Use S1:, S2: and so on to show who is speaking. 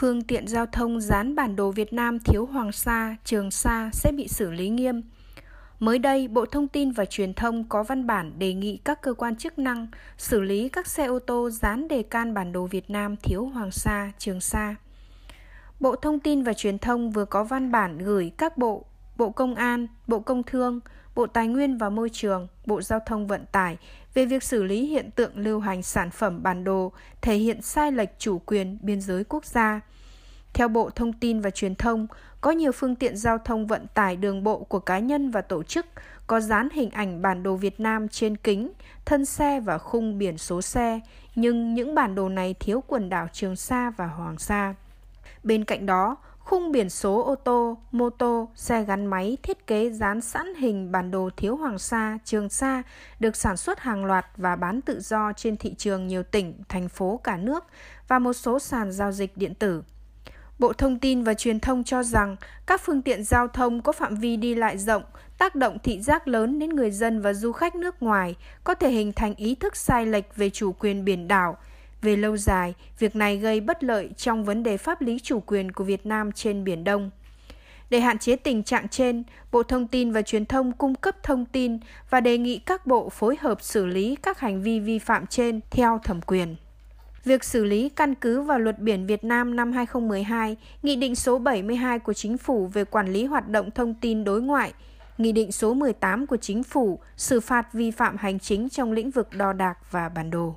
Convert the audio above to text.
S1: phương tiện giao thông dán bản đồ Việt Nam thiếu Hoàng Sa, Trường Sa sẽ bị xử lý nghiêm. Mới đây, Bộ Thông tin và Truyền thông có văn bản đề nghị các cơ quan chức năng xử lý các xe ô tô dán đề can bản đồ Việt Nam thiếu Hoàng Sa, Trường Sa. Bộ Thông tin và Truyền thông vừa có văn bản gửi các bộ, Bộ Công an, Bộ Công Thương, Bộ Tài nguyên và Môi trường, Bộ Giao thông Vận tải về việc xử lý hiện tượng lưu hành sản phẩm bản đồ thể hiện sai lệch chủ quyền biên giới quốc gia. Theo Bộ Thông tin và Truyền thông, có nhiều phương tiện giao thông vận tải đường bộ của cá nhân và tổ chức có dán hình ảnh bản đồ Việt Nam trên kính, thân xe và khung biển số xe, nhưng những bản đồ này thiếu quần đảo Trường Sa và Hoàng Sa. Bên cạnh đó, khung biển số ô tô, mô tô, xe gắn máy thiết kế dán sẵn hình bản đồ thiếu Hoàng Sa, Trường Sa được sản xuất hàng loạt và bán tự do trên thị trường nhiều tỉnh, thành phố cả nước và một số sàn giao dịch điện tử. Bộ Thông tin và Truyền thông cho rằng các phương tiện giao thông có phạm vi đi lại rộng, tác động thị giác lớn đến người dân và du khách nước ngoài, có thể hình thành ý thức sai lệch về chủ quyền biển đảo. Về lâu dài, việc này gây bất lợi trong vấn đề pháp lý chủ quyền của Việt Nam trên Biển Đông. Để hạn chế tình trạng trên, Bộ Thông tin và Truyền thông cung cấp thông tin và đề nghị các bộ phối hợp xử lý các hành vi vi phạm trên theo thẩm quyền. Việc xử lý căn cứ vào Luật Biển Việt Nam năm 2012, Nghị định số 72 của Chính phủ về quản lý hoạt động thông tin đối ngoại, Nghị định số 18 của Chính phủ xử phạt vi phạm hành chính trong lĩnh vực đo đạc và bản đồ.